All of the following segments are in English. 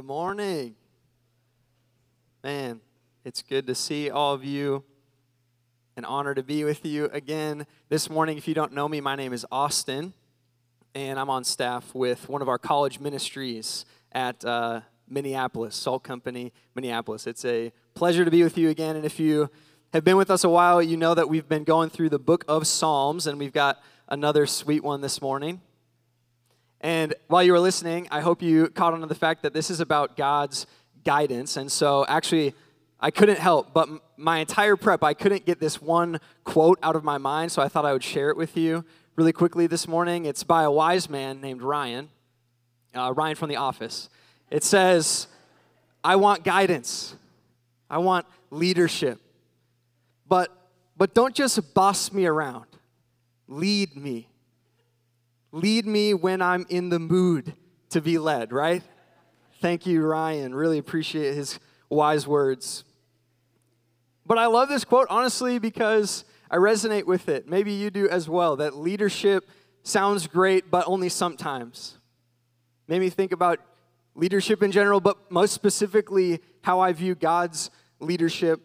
Good morning. Man, it's good to see all of you. An honor to be with you again this morning. If you don't know me, my name is Austin, and I'm on staff with one of our college ministries at uh, Minneapolis, Salt Company, Minneapolis. It's a pleasure to be with you again. And if you have been with us a while, you know that we've been going through the book of Psalms, and we've got another sweet one this morning. And while you were listening, I hope you caught on to the fact that this is about God's guidance. And so, actually, I couldn't help, but my entire prep, I couldn't get this one quote out of my mind, so I thought I would share it with you really quickly this morning. It's by a wise man named Ryan, uh, Ryan from The Office. It says, I want guidance, I want leadership, but, but don't just boss me around, lead me. Lead me when I'm in the mood to be led, right? Thank you, Ryan. Really appreciate his wise words. But I love this quote, honestly, because I resonate with it. Maybe you do as well. That leadership sounds great, but only sometimes. Made me think about leadership in general, but most specifically, how I view God's leadership.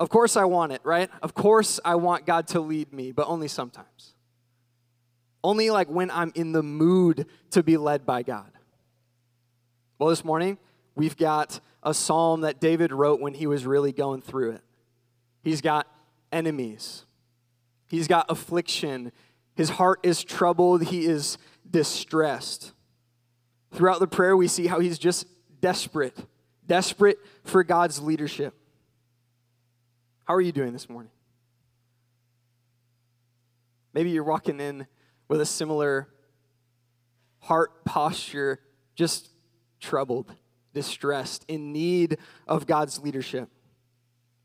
Of course, I want it, right? Of course, I want God to lead me, but only sometimes. Only like when I'm in the mood to be led by God. Well, this morning, we've got a psalm that David wrote when he was really going through it. He's got enemies, he's got affliction, his heart is troubled, he is distressed. Throughout the prayer, we see how he's just desperate, desperate for God's leadership. How are you doing this morning? Maybe you're walking in with a similar heart posture, just troubled, distressed, in need of God's leadership.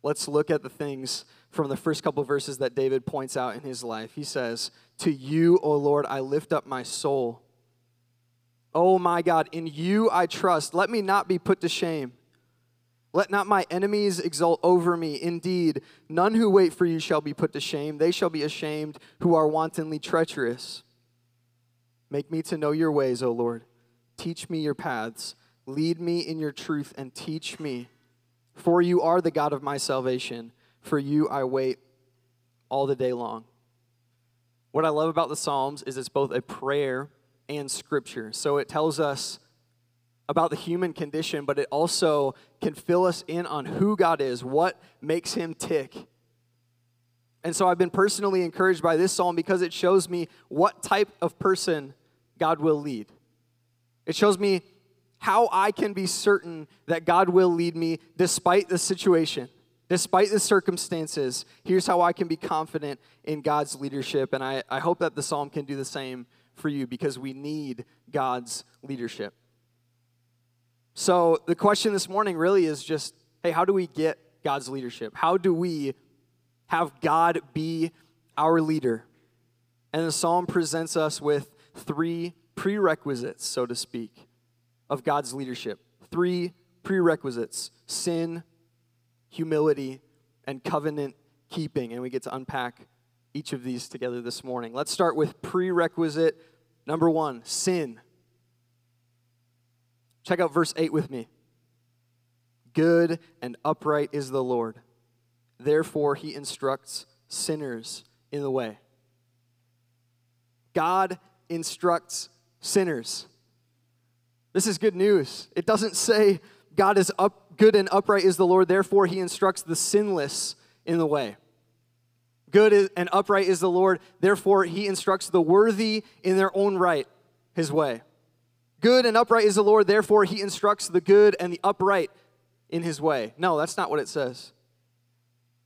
Let's look at the things from the first couple verses that David points out in his life. He says, To you, O Lord, I lift up my soul. Oh my God, in you I trust. Let me not be put to shame. Let not my enemies exult over me. Indeed, none who wait for you shall be put to shame. They shall be ashamed who are wantonly treacherous. Make me to know your ways, O Lord. Teach me your paths. Lead me in your truth and teach me. For you are the God of my salvation. For you I wait all the day long. What I love about the Psalms is it's both a prayer and scripture. So it tells us about the human condition, but it also can fill us in on who God is, what makes him tick. And so I've been personally encouraged by this psalm because it shows me what type of person God will lead. It shows me how I can be certain that God will lead me despite the situation, despite the circumstances. Here's how I can be confident in God's leadership. And I, I hope that the psalm can do the same for you because we need God's leadership. So the question this morning really is just hey, how do we get God's leadership? How do we have God be our leader? And the psalm presents us with three prerequisites, so to speak, of God's leadership. Three prerequisites sin, humility, and covenant keeping. And we get to unpack each of these together this morning. Let's start with prerequisite number one sin. Check out verse 8 with me. Good and upright is the Lord. Therefore, he instructs sinners in the way. God instructs sinners. This is good news. It doesn't say God is up, good and upright is the Lord, therefore he instructs the sinless in the way. Good and upright is the Lord, therefore he instructs the worthy in their own right his way. Good and upright is the Lord, therefore he instructs the good and the upright in his way. No, that's not what it says.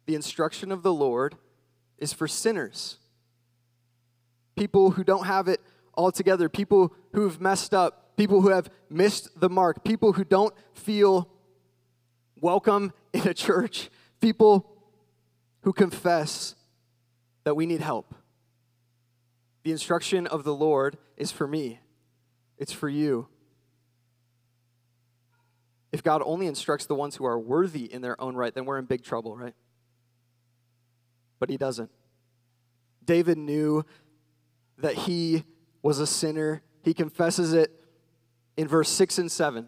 The instruction of the Lord is for sinners, people who don't have it all together, people who've messed up, people who have missed the mark, people who don't feel welcome in a church, people who confess that we need help. The instruction of the Lord is for me. It's for you. If God only instructs the ones who are worthy in their own right, then we're in big trouble, right? But He doesn't. David knew that he was a sinner. He confesses it in verse 6 and 7.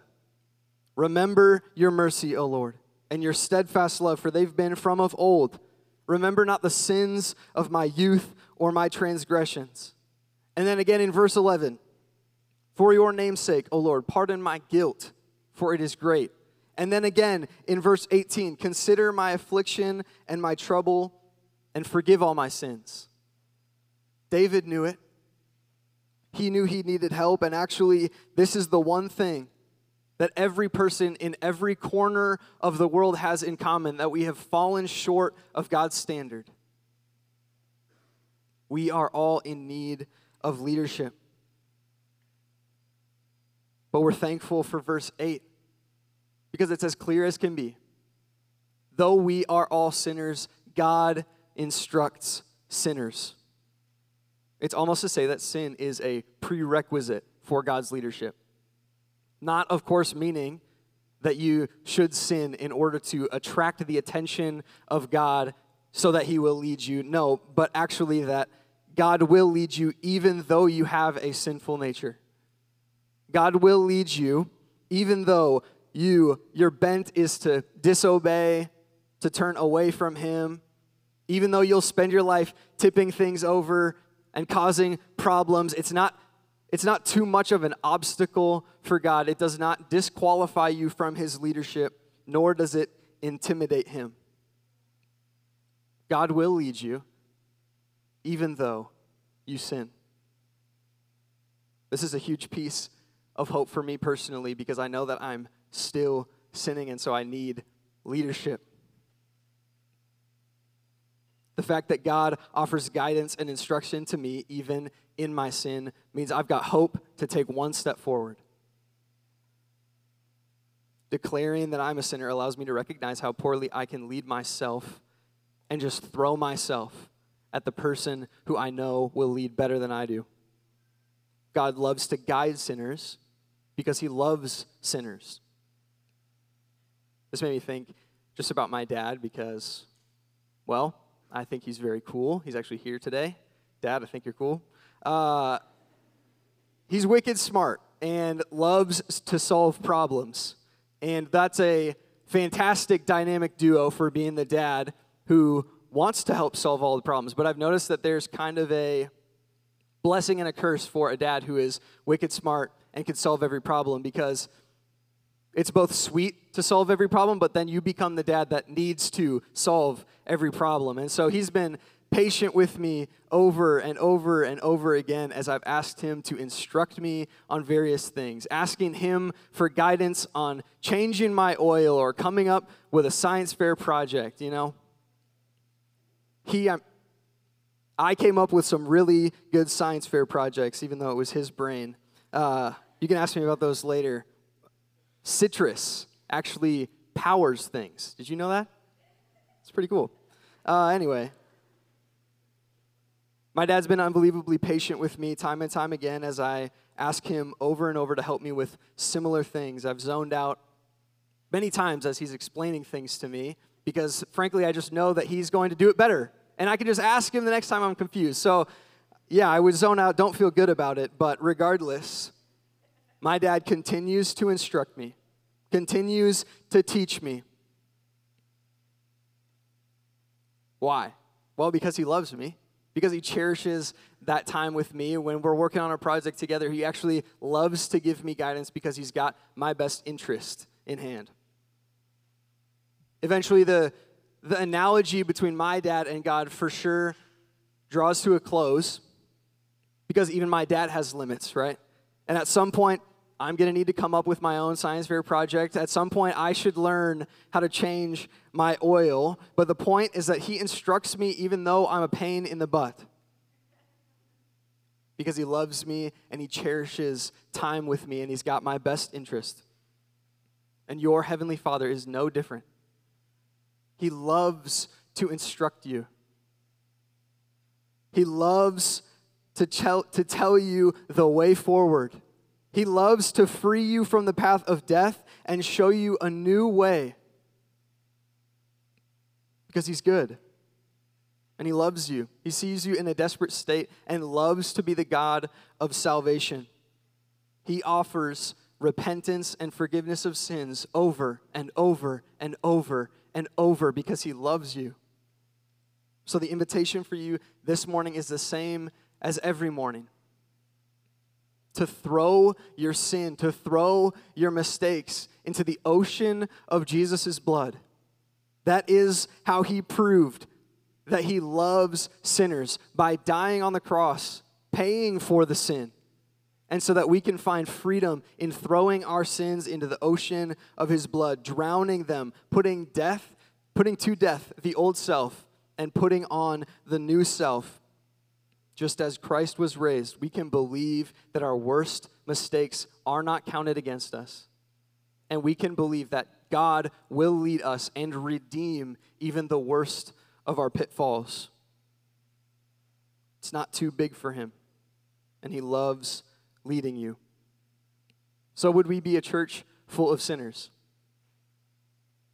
Remember your mercy, O Lord, and your steadfast love, for they've been from of old. Remember not the sins of my youth or my transgressions. And then again in verse 11 For your name's sake, O Lord, pardon my guilt, for it is great. And then again in verse 18 Consider my affliction and my trouble, and forgive all my sins. David knew it. He knew he needed help, and actually, this is the one thing that every person in every corner of the world has in common that we have fallen short of God's standard. We are all in need of leadership. But we're thankful for verse 8 because it's as clear as can be. Though we are all sinners, God instructs sinners. It's almost to say that sin is a prerequisite for God's leadership. Not, of course, meaning that you should sin in order to attract the attention of God so that He will lead you. No, but actually that God will lead you even though you have a sinful nature. God will lead you even though you your bent is to disobey, to turn away from him, even though you'll spend your life tipping things over and causing problems. It's not it's not too much of an obstacle for God. It does not disqualify you from his leadership, nor does it intimidate him. God will lead you, even though you sin. This is a huge piece of hope for me personally because I know that I'm still sinning, and so I need leadership. The fact that God offers guidance and instruction to me, even in my sin, means I've got hope to take one step forward. Declaring that I'm a sinner allows me to recognize how poorly I can lead myself and just throw myself at the person who I know will lead better than I do. God loves to guide sinners because he loves sinners. This made me think just about my dad because, well, I think he's very cool. He's actually here today. Dad, I think you're cool. Uh, he's wicked smart and loves to solve problems. And that's a fantastic dynamic duo for being the dad who wants to help solve all the problems. But I've noticed that there's kind of a blessing and a curse for a dad who is wicked smart and can solve every problem because it's both sweet to solve every problem, but then you become the dad that needs to solve every problem. And so he's been patient with me over and over and over again as I've asked him to instruct me on various things, asking him for guidance on changing my oil or coming up with a science fair project, you know. He, um, I came up with some really good science fair projects, even though it was his brain. Uh, you can ask me about those later citrus actually powers things. Did you know that? It's pretty cool. Uh, anyway, my dad's been unbelievably patient with me time and time again as I ask him over and over to help me with similar things. I've zoned out many times as he's explaining things to me because, frankly, I just know that he's going to do it better. And I can just ask him the next time I'm confused. So, yeah, I would zone out, don't feel good about it. But regardless, my dad continues to instruct me, continues to teach me. Why? Well, because he loves me, because he cherishes that time with me. When we're working on a project together, he actually loves to give me guidance because he's got my best interest in hand. Eventually, the, the analogy between my dad and God for sure draws to a close because even my dad has limits, right? And at some point, I'm going to need to come up with my own science fair project. At some point, I should learn how to change my oil. But the point is that he instructs me even though I'm a pain in the butt. Because he loves me and he cherishes time with me and he's got my best interest. And your heavenly Father is no different. He loves to instruct you, he loves to tell, to tell you the way forward. He loves to free you from the path of death and show you a new way because He's good and He loves you. He sees you in a desperate state and loves to be the God of salvation. He offers repentance and forgiveness of sins over and over and over and over because he loves you. So the invitation for you this morning is the same as every morning to throw your sin, to throw your mistakes into the ocean of Jesus' blood. That is how he proved that he loves sinners by dying on the cross, paying for the sin. And so that we can find freedom in throwing our sins into the ocean of his blood, drowning them, putting death, putting to death the old self, and putting on the new self just as Christ was raised, we can believe that our worst mistakes are not counted against us. And we can believe that God will lead us and redeem even the worst of our pitfalls. It's not too big for Him, and He loves leading you. So, would we be a church full of sinners?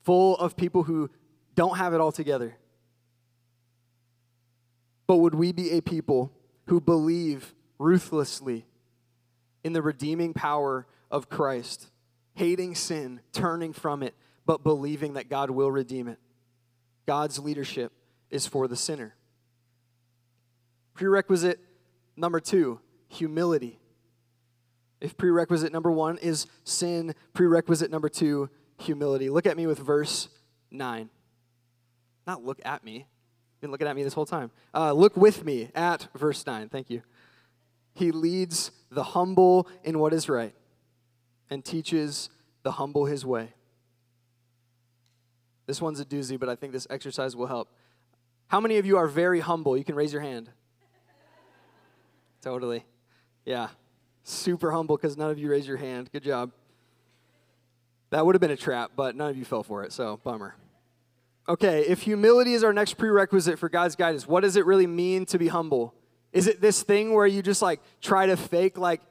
Full of people who don't have it all together? But would we be a people who believe ruthlessly in the redeeming power of Christ, hating sin, turning from it, but believing that God will redeem it? God's leadership is for the sinner. Prerequisite number two humility. If prerequisite number one is sin, prerequisite number two, humility. Look at me with verse 9. Not look at me been looking at me this whole time. Uh, look with me at verse 9. Thank you. He leads the humble in what is right and teaches the humble his way. This one's a doozy, but I think this exercise will help. How many of you are very humble? You can raise your hand. totally. Yeah. Super humble because none of you raised your hand. Good job. That would have been a trap, but none of you fell for it, so bummer. Okay, if humility is our next prerequisite for God's guidance, what does it really mean to be humble? Is it this thing where you just like try to fake, like,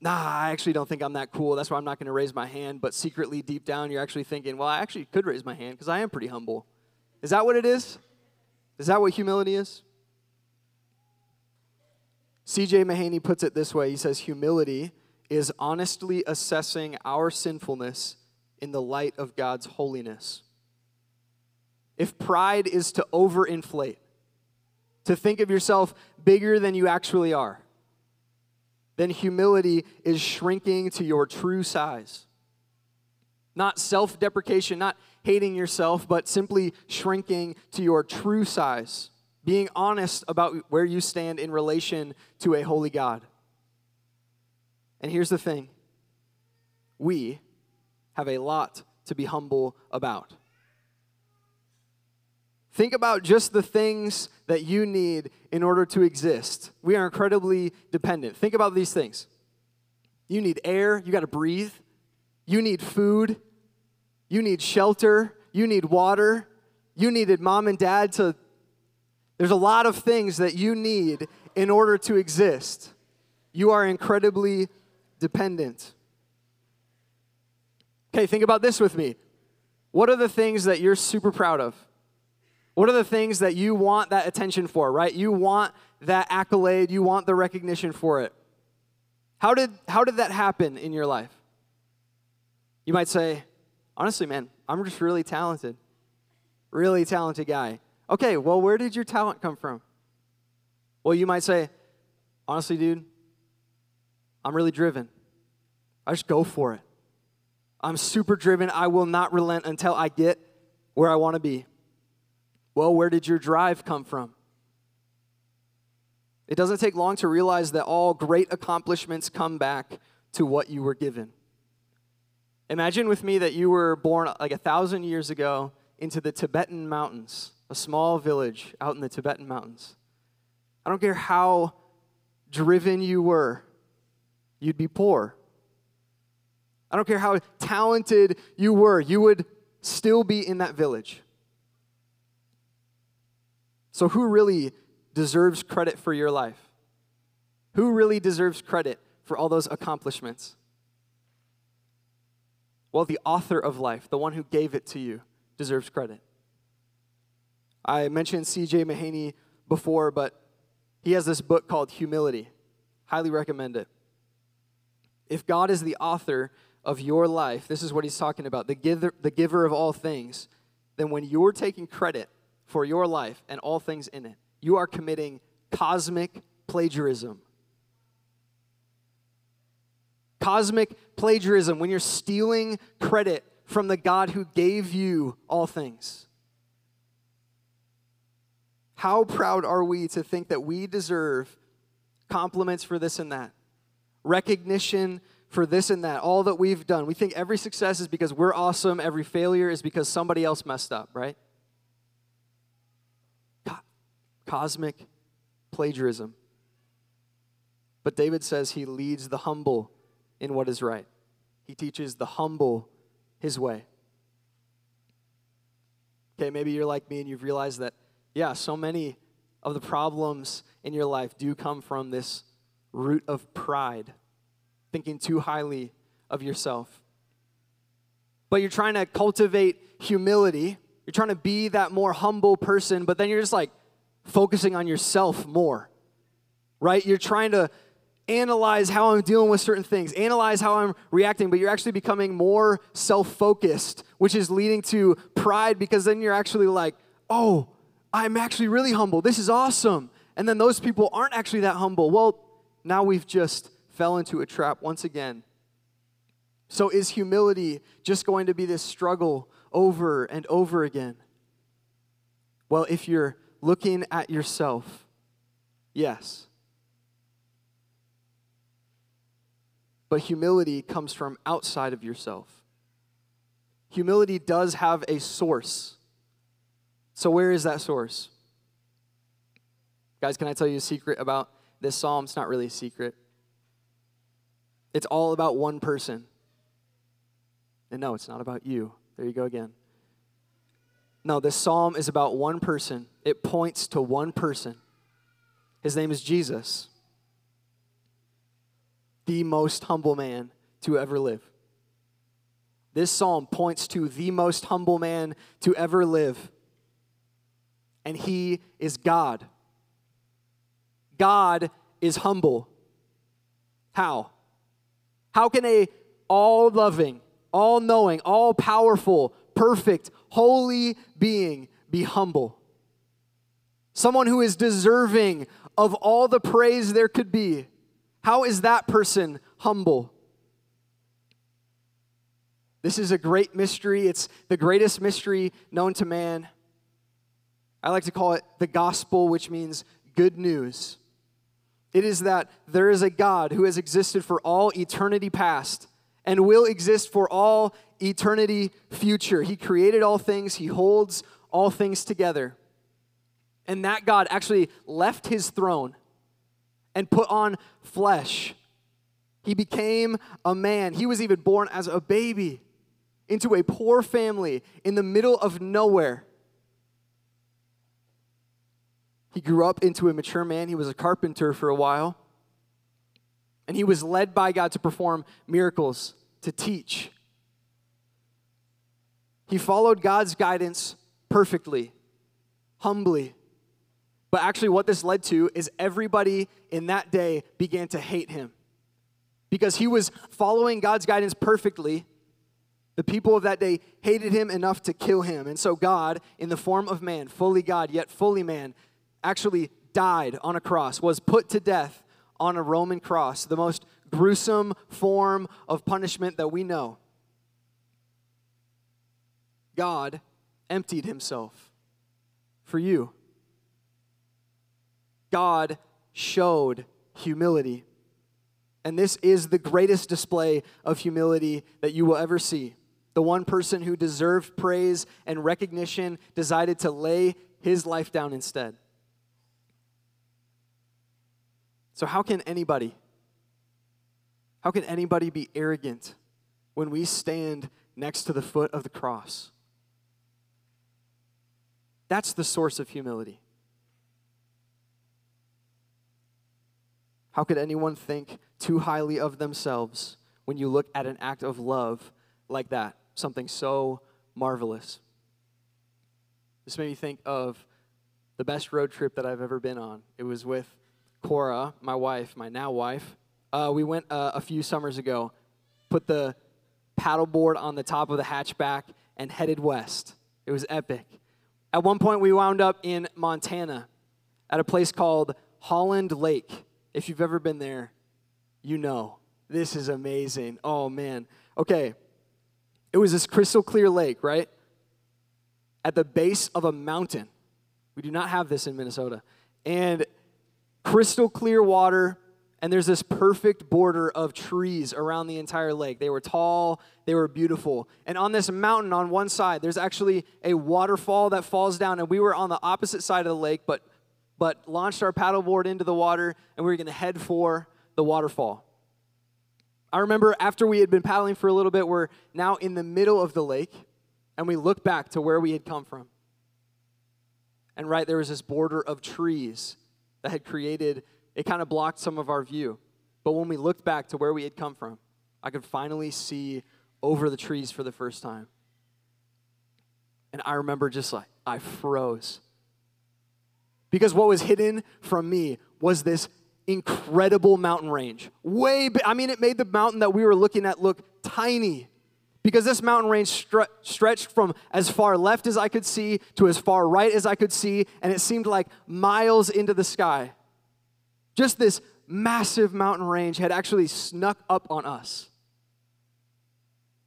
nah, I actually don't think I'm that cool. That's why I'm not going to raise my hand. But secretly, deep down, you're actually thinking, well, I actually could raise my hand because I am pretty humble. Is that what it is? Is that what humility is? C.J. Mahaney puts it this way He says, Humility is honestly assessing our sinfulness in the light of God's holiness if pride is to overinflate, to think of yourself bigger than you actually are, then humility is shrinking to your true size. Not self deprecation, not hating yourself, but simply shrinking to your true size, being honest about where you stand in relation to a holy God. And here's the thing we have a lot to be humble about. Think about just the things that you need in order to exist. We are incredibly dependent. Think about these things. You need air, you got to breathe. You need food. You need shelter. You need water. You needed mom and dad to. There's a lot of things that you need in order to exist. You are incredibly dependent. Okay, think about this with me. What are the things that you're super proud of? What are the things that you want that attention for, right? You want that accolade, you want the recognition for it. How did, how did that happen in your life? You might say, honestly, man, I'm just really talented. Really talented guy. Okay, well, where did your talent come from? Well, you might say, honestly, dude, I'm really driven. I just go for it. I'm super driven. I will not relent until I get where I want to be. Well, where did your drive come from? It doesn't take long to realize that all great accomplishments come back to what you were given. Imagine with me that you were born like a thousand years ago into the Tibetan mountains, a small village out in the Tibetan mountains. I don't care how driven you were, you'd be poor. I don't care how talented you were, you would still be in that village. So, who really deserves credit for your life? Who really deserves credit for all those accomplishments? Well, the author of life, the one who gave it to you, deserves credit. I mentioned C.J. Mahaney before, but he has this book called Humility. Highly recommend it. If God is the author of your life, this is what he's talking about the giver, the giver of all things, then when you're taking credit for your life and all things in it, you are committing cosmic plagiarism. Cosmic plagiarism, when you're stealing credit from the God who gave you all things. How proud are we to think that we deserve compliments for this and that, recognition for this and that, all that we've done? We think every success is because we're awesome, every failure is because somebody else messed up, right? Cosmic plagiarism. But David says he leads the humble in what is right. He teaches the humble his way. Okay, maybe you're like me and you've realized that, yeah, so many of the problems in your life do come from this root of pride, thinking too highly of yourself. But you're trying to cultivate humility. You're trying to be that more humble person, but then you're just like focusing on yourself more, right? You're trying to analyze how I'm dealing with certain things, analyze how I'm reacting, but you're actually becoming more self focused, which is leading to pride because then you're actually like, oh, I'm actually really humble. This is awesome. And then those people aren't actually that humble. Well, now we've just fell into a trap once again. So is humility just going to be this struggle over and over again? Well, if you're looking at yourself, yes. but humility comes from outside of yourself. Humility does have a source. So, where is that source? Guys, can I tell you a secret about this psalm? It's not really a secret. It's all about one person. And no, it's not about you. There you go again. No, this psalm is about one person. It points to one person. His name is Jesus the most humble man to ever live. This psalm points to the most humble man to ever live, and he is God. God is humble. How? How can a all loving, all knowing, all powerful, perfect, holy being be humble? Someone who is deserving of all the praise there could be how is that person humble? This is a great mystery. It's the greatest mystery known to man. I like to call it the gospel, which means good news. It is that there is a God who has existed for all eternity past and will exist for all eternity future. He created all things, He holds all things together. And that God actually left His throne and put on flesh. He became a man. He was even born as a baby into a poor family in the middle of nowhere. He grew up into a mature man. He was a carpenter for a while. And he was led by God to perform miracles, to teach. He followed God's guidance perfectly, humbly, but actually, what this led to is everybody in that day began to hate him because he was following God's guidance perfectly. The people of that day hated him enough to kill him. And so, God, in the form of man, fully God, yet fully man, actually died on a cross, was put to death on a Roman cross, the most gruesome form of punishment that we know. God emptied himself for you. God showed humility. And this is the greatest display of humility that you will ever see. The one person who deserved praise and recognition decided to lay his life down instead. So, how can anybody, how can anybody be arrogant when we stand next to the foot of the cross? That's the source of humility. How could anyone think too highly of themselves when you look at an act of love like that? Something so marvelous. This made me think of the best road trip that I've ever been on. It was with Cora, my wife, my now wife. Uh, we went uh, a few summers ago, put the paddleboard on the top of the hatchback, and headed west. It was epic. At one point, we wound up in Montana at a place called Holland Lake. If you've ever been there, you know. This is amazing. Oh, man. Okay. It was this crystal clear lake, right? At the base of a mountain. We do not have this in Minnesota. And crystal clear water, and there's this perfect border of trees around the entire lake. They were tall, they were beautiful. And on this mountain on one side, there's actually a waterfall that falls down, and we were on the opposite side of the lake, but but launched our paddleboard into the water, and we were going to head for the waterfall. I remember after we had been paddling for a little bit, we're now in the middle of the lake, and we look back to where we had come from. And right there was this border of trees that had created, it kind of blocked some of our view. But when we looked back to where we had come from, I could finally see over the trees for the first time. And I remember just like, I froze. Because what was hidden from me was this incredible mountain range. Way, I mean, it made the mountain that we were looking at look tiny. Because this mountain range stre- stretched from as far left as I could see to as far right as I could see, and it seemed like miles into the sky. Just this massive mountain range had actually snuck up on us.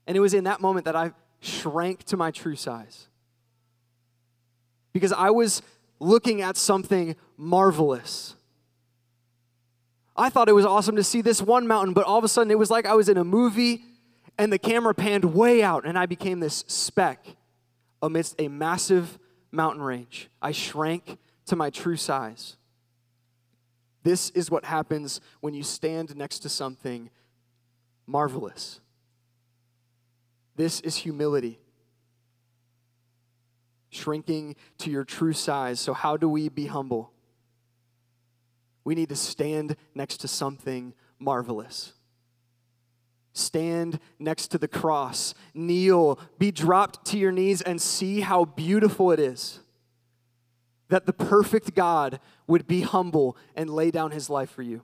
And it was in that moment that I shrank to my true size. Because I was looking at something marvelous. I thought it was awesome to see this one mountain, but all of a sudden it was like I was in a movie and the camera panned way out and I became this speck amidst a massive mountain range. I shrank to my true size. This is what happens when you stand next to something marvelous. This is humility. Shrinking to your true size. So, how do we be humble? We need to stand next to something marvelous. Stand next to the cross, kneel, be dropped to your knees, and see how beautiful it is that the perfect God would be humble and lay down his life for you.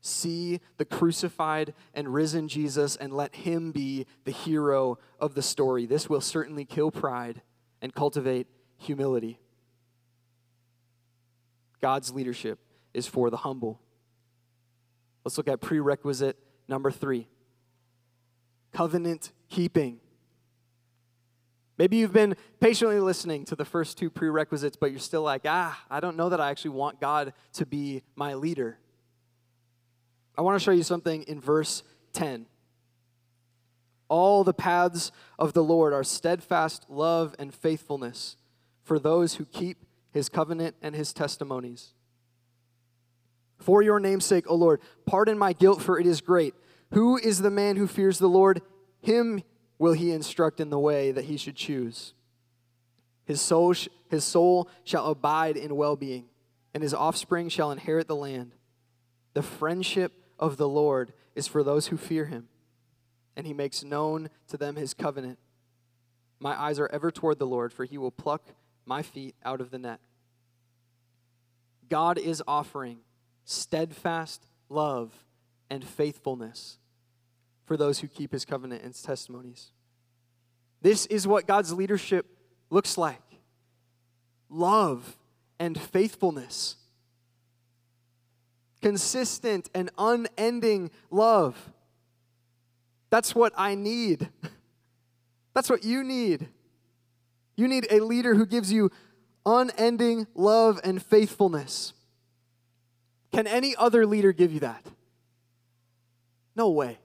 See the crucified and risen Jesus and let him be the hero of the story. This will certainly kill pride and cultivate humility. God's leadership is for the humble. Let's look at prerequisite number three covenant keeping. Maybe you've been patiently listening to the first two prerequisites, but you're still like, ah, I don't know that I actually want God to be my leader. I want to show you something in verse 10. All the paths of the Lord are steadfast love and faithfulness for those who keep his covenant and his testimonies. For your name's sake, O Lord, pardon my guilt, for it is great. Who is the man who fears the Lord? Him will he instruct in the way that he should choose. His soul, his soul shall abide in well being, and his offspring shall inherit the land. The friendship of the Lord is for those who fear him, and he makes known to them his covenant. My eyes are ever toward the Lord, for he will pluck my feet out of the net. God is offering steadfast love and faithfulness for those who keep his covenant and his testimonies. This is what God's leadership looks like love and faithfulness. Consistent and unending love. That's what I need. That's what you need. You need a leader who gives you unending love and faithfulness. Can any other leader give you that? No way.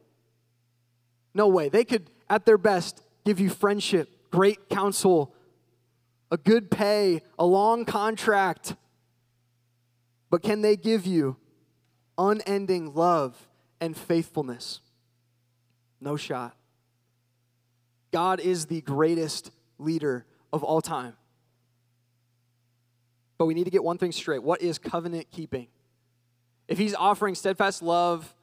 No way. They could, at their best, give you friendship, great counsel, a good pay, a long contract. But can they give you unending love and faithfulness? No shot. God is the greatest leader of all time. But we need to get one thing straight. What is covenant keeping? If he's offering steadfast love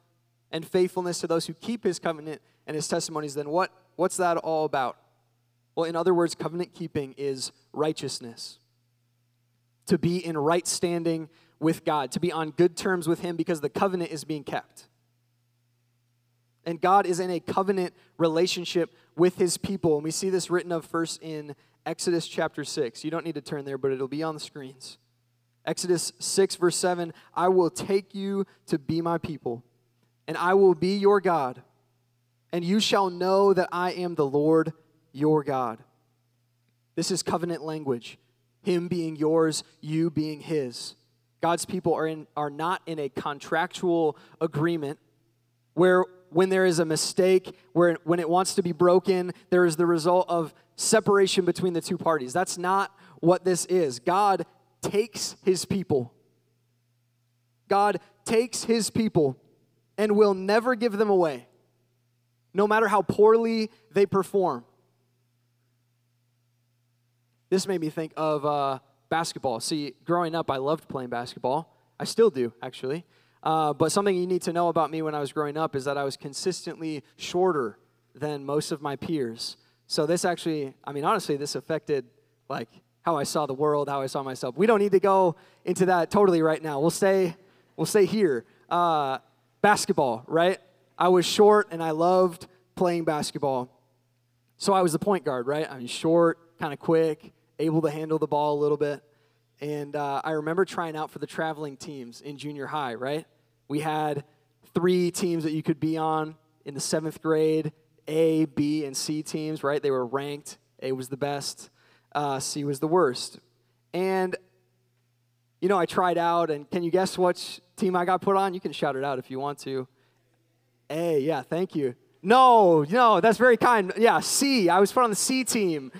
and faithfulness to those who keep his covenant and his testimonies, then what, what's that all about? Well, in other words, covenant keeping is righteousness. To be in right standing with God, to be on good terms with him because the covenant is being kept. And God is in a covenant relationship with his people. And we see this written of first in Exodus chapter 6. You don't need to turn there, but it'll be on the screens. Exodus 6, verse 7 I will take you to be my people, and I will be your God, and you shall know that I am the Lord your God. This is covenant language. Him being yours, you being his. God's people are, in, are not in a contractual agreement where when there is a mistake, where when it wants to be broken, there is the result of separation between the two parties. That's not what this is. God takes his people. God takes his people and will never give them away, no matter how poorly they perform. This made me think of uh, basketball. See, growing up, I loved playing basketball. I still do, actually. Uh, but something you need to know about me when I was growing up is that I was consistently shorter than most of my peers. So this actually, I mean, honestly, this affected like how I saw the world, how I saw myself. We don't need to go into that totally right now. We'll stay, we'll stay here. Uh, basketball, right? I was short and I loved playing basketball. So I was the point guard, right? I mean, short, kind of quick, able to handle the ball a little bit. And uh, I remember trying out for the traveling teams in junior high, right? We had three teams that you could be on in the seventh grade A, B, and C teams, right? They were ranked. A was the best uh, C was the worst. And, you know, I tried out, and can you guess which team I got put on? You can shout it out if you want to. A, yeah, thank you. No, no, that's very kind. Yeah, C, I was put on the C team.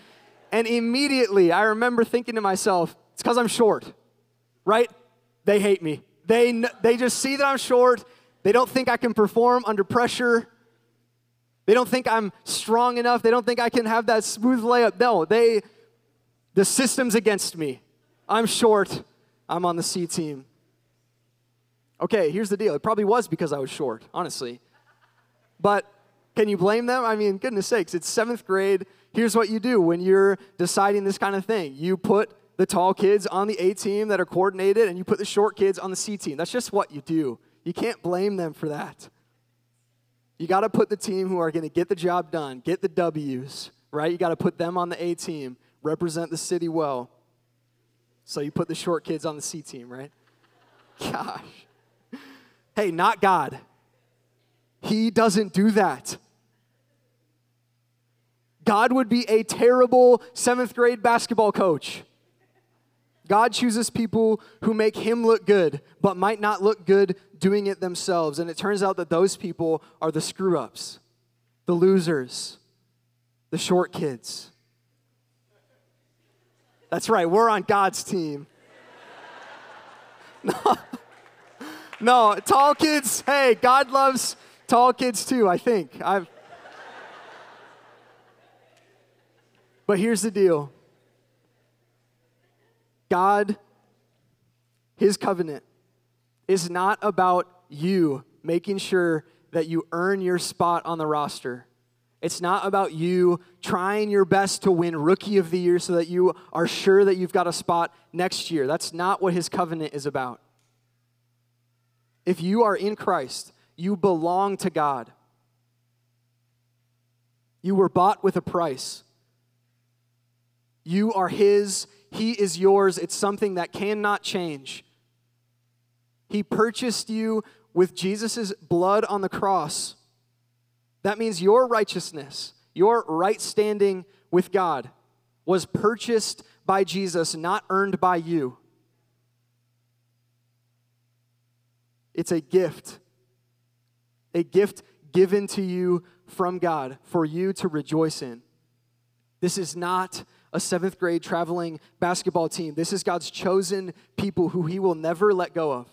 And immediately I remember thinking to myself, it's because I'm short, right? They hate me. They, they just see that I'm short. They don't think I can perform under pressure. They don't think I'm strong enough. They don't think I can have that smooth layup. No, they the system's against me. I'm short. I'm on the C team. Okay, here's the deal. It probably was because I was short, honestly. But can you blame them? I mean, goodness sakes, it's seventh grade. Here's what you do when you're deciding this kind of thing you put the tall kids on the A team that are coordinated, and you put the short kids on the C team. That's just what you do. You can't blame them for that. You got to put the team who are going to get the job done, get the W's, right? You got to put them on the A team represent the city well. So you put the short kids on the C team, right? Gosh. Hey, not God. He doesn't do that. God would be a terrible seventh grade basketball coach. God chooses people who make him look good, but might not look good doing it themselves. And it turns out that those people are the screw ups, the losers, the short kids. That's right, we're on God's team. No, no tall kids, hey, God loves tall kids too, I think. I've But here's the deal. God his covenant is not about you making sure that you earn your spot on the roster. It's not about you trying your best to win Rookie of the Year so that you are sure that you've got a spot next year. That's not what His covenant is about. If you are in Christ, you belong to God. You were bought with a price. You are His, He is yours. It's something that cannot change. He purchased you with Jesus' blood on the cross. That means your righteousness, your right standing with God, was purchased by Jesus, not earned by you. It's a gift, a gift given to you from God for you to rejoice in. This is not a seventh grade traveling basketball team. This is God's chosen people who He will never let go of.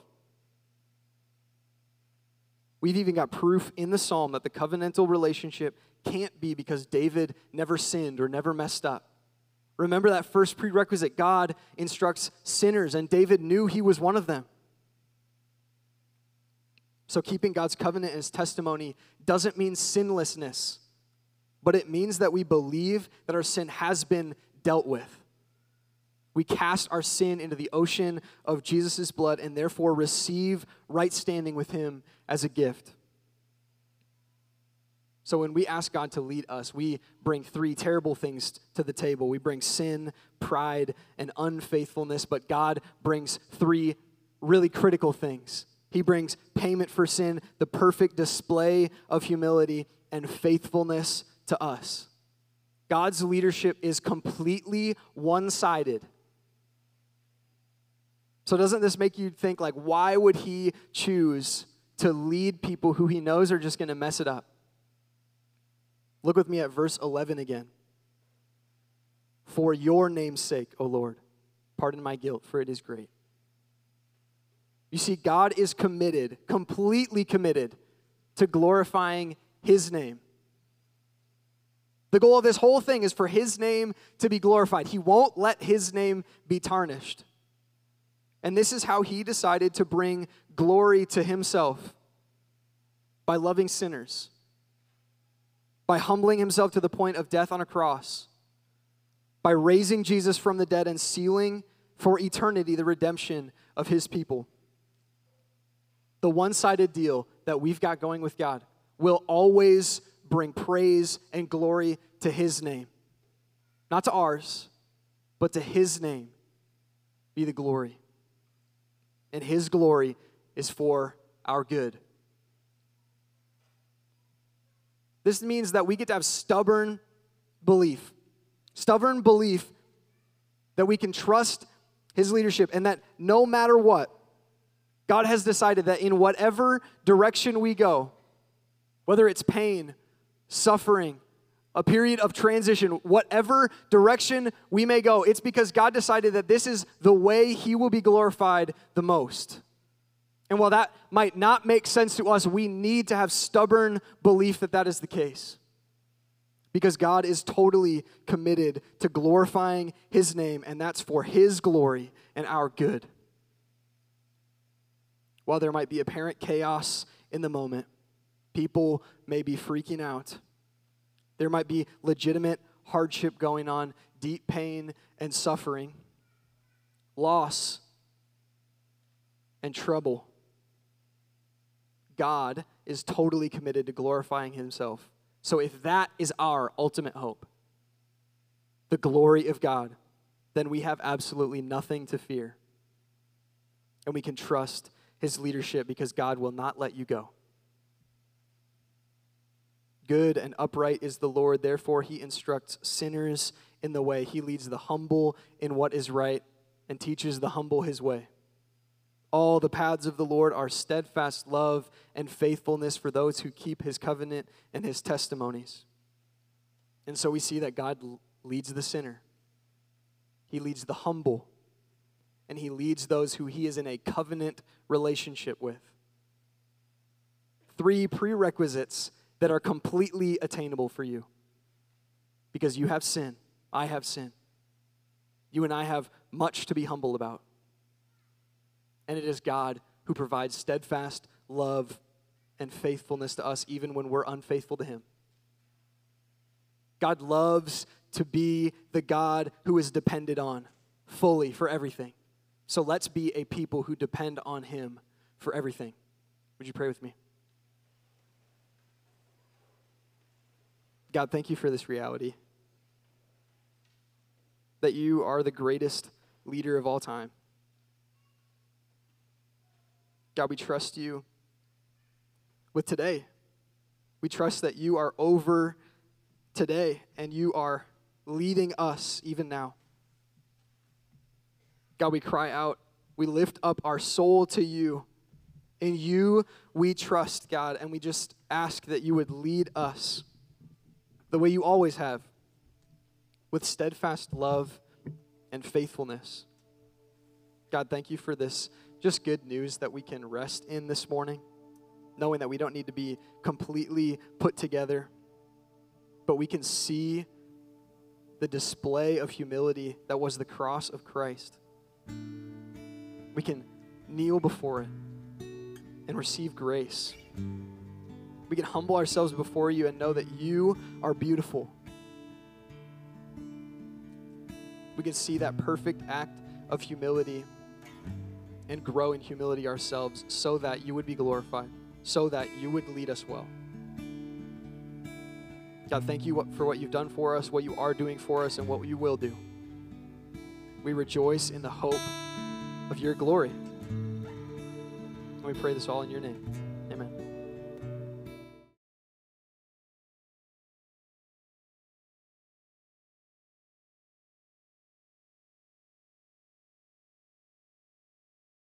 We've even got proof in the psalm that the covenantal relationship can't be because David never sinned or never messed up. Remember that first prerequisite God instructs sinners, and David knew he was one of them. So, keeping God's covenant and his testimony doesn't mean sinlessness, but it means that we believe that our sin has been dealt with. We cast our sin into the ocean of Jesus' blood and therefore receive right standing with him as a gift. So when we ask God to lead us, we bring three terrible things to the table. We bring sin, pride, and unfaithfulness, but God brings three really critical things. He brings payment for sin, the perfect display of humility, and faithfulness to us. God's leadership is completely one sided. So, doesn't this make you think, like, why would he choose to lead people who he knows are just going to mess it up? Look with me at verse 11 again. For your name's sake, O Lord, pardon my guilt, for it is great. You see, God is committed, completely committed to glorifying his name. The goal of this whole thing is for his name to be glorified. He won't let his name be tarnished. And this is how he decided to bring glory to himself by loving sinners, by humbling himself to the point of death on a cross, by raising Jesus from the dead and sealing for eternity the redemption of his people. The one sided deal that we've got going with God will always bring praise and glory to his name. Not to ours, but to his name be the glory and His glory is for our good. This means that we get to have stubborn belief. Stubborn belief that we can trust His leadership and that no matter what, God has decided that in whatever direction we go, whether it's pain, suffering, a period of transition, whatever direction we may go, it's because God decided that this is the way He will be glorified the most. And while that might not make sense to us, we need to have stubborn belief that that is the case. Because God is totally committed to glorifying His name, and that's for His glory and our good. While there might be apparent chaos in the moment, people may be freaking out there might be legitimate hardship going on, deep pain and suffering, loss and trouble. God is totally committed to glorifying Himself. So, if that is our ultimate hope, the glory of God, then we have absolutely nothing to fear. And we can trust His leadership because God will not let you go. Good and upright is the Lord, therefore, he instructs sinners in the way. He leads the humble in what is right and teaches the humble his way. All the paths of the Lord are steadfast love and faithfulness for those who keep his covenant and his testimonies. And so we see that God leads the sinner, he leads the humble, and he leads those who he is in a covenant relationship with. Three prerequisites that are completely attainable for you. Because you have sin, I have sin. You and I have much to be humble about. And it is God who provides steadfast love and faithfulness to us even when we're unfaithful to Him. God loves to be the God who is depended on fully for everything. So let's be a people who depend on Him for everything. Would you pray with me? God, thank you for this reality that you are the greatest leader of all time. God, we trust you with today. We trust that you are over today and you are leading us even now. God, we cry out, we lift up our soul to you. In you we trust, God, and we just ask that you would lead us the way you always have, with steadfast love and faithfulness. God, thank you for this just good news that we can rest in this morning, knowing that we don't need to be completely put together, but we can see the display of humility that was the cross of Christ. We can kneel before it and receive grace we can humble ourselves before you and know that you are beautiful. We can see that perfect act of humility and grow in humility ourselves so that you would be glorified, so that you would lead us well. God, thank you for what you've done for us, what you are doing for us, and what you will do. We rejoice in the hope of your glory. And we pray this all in your name.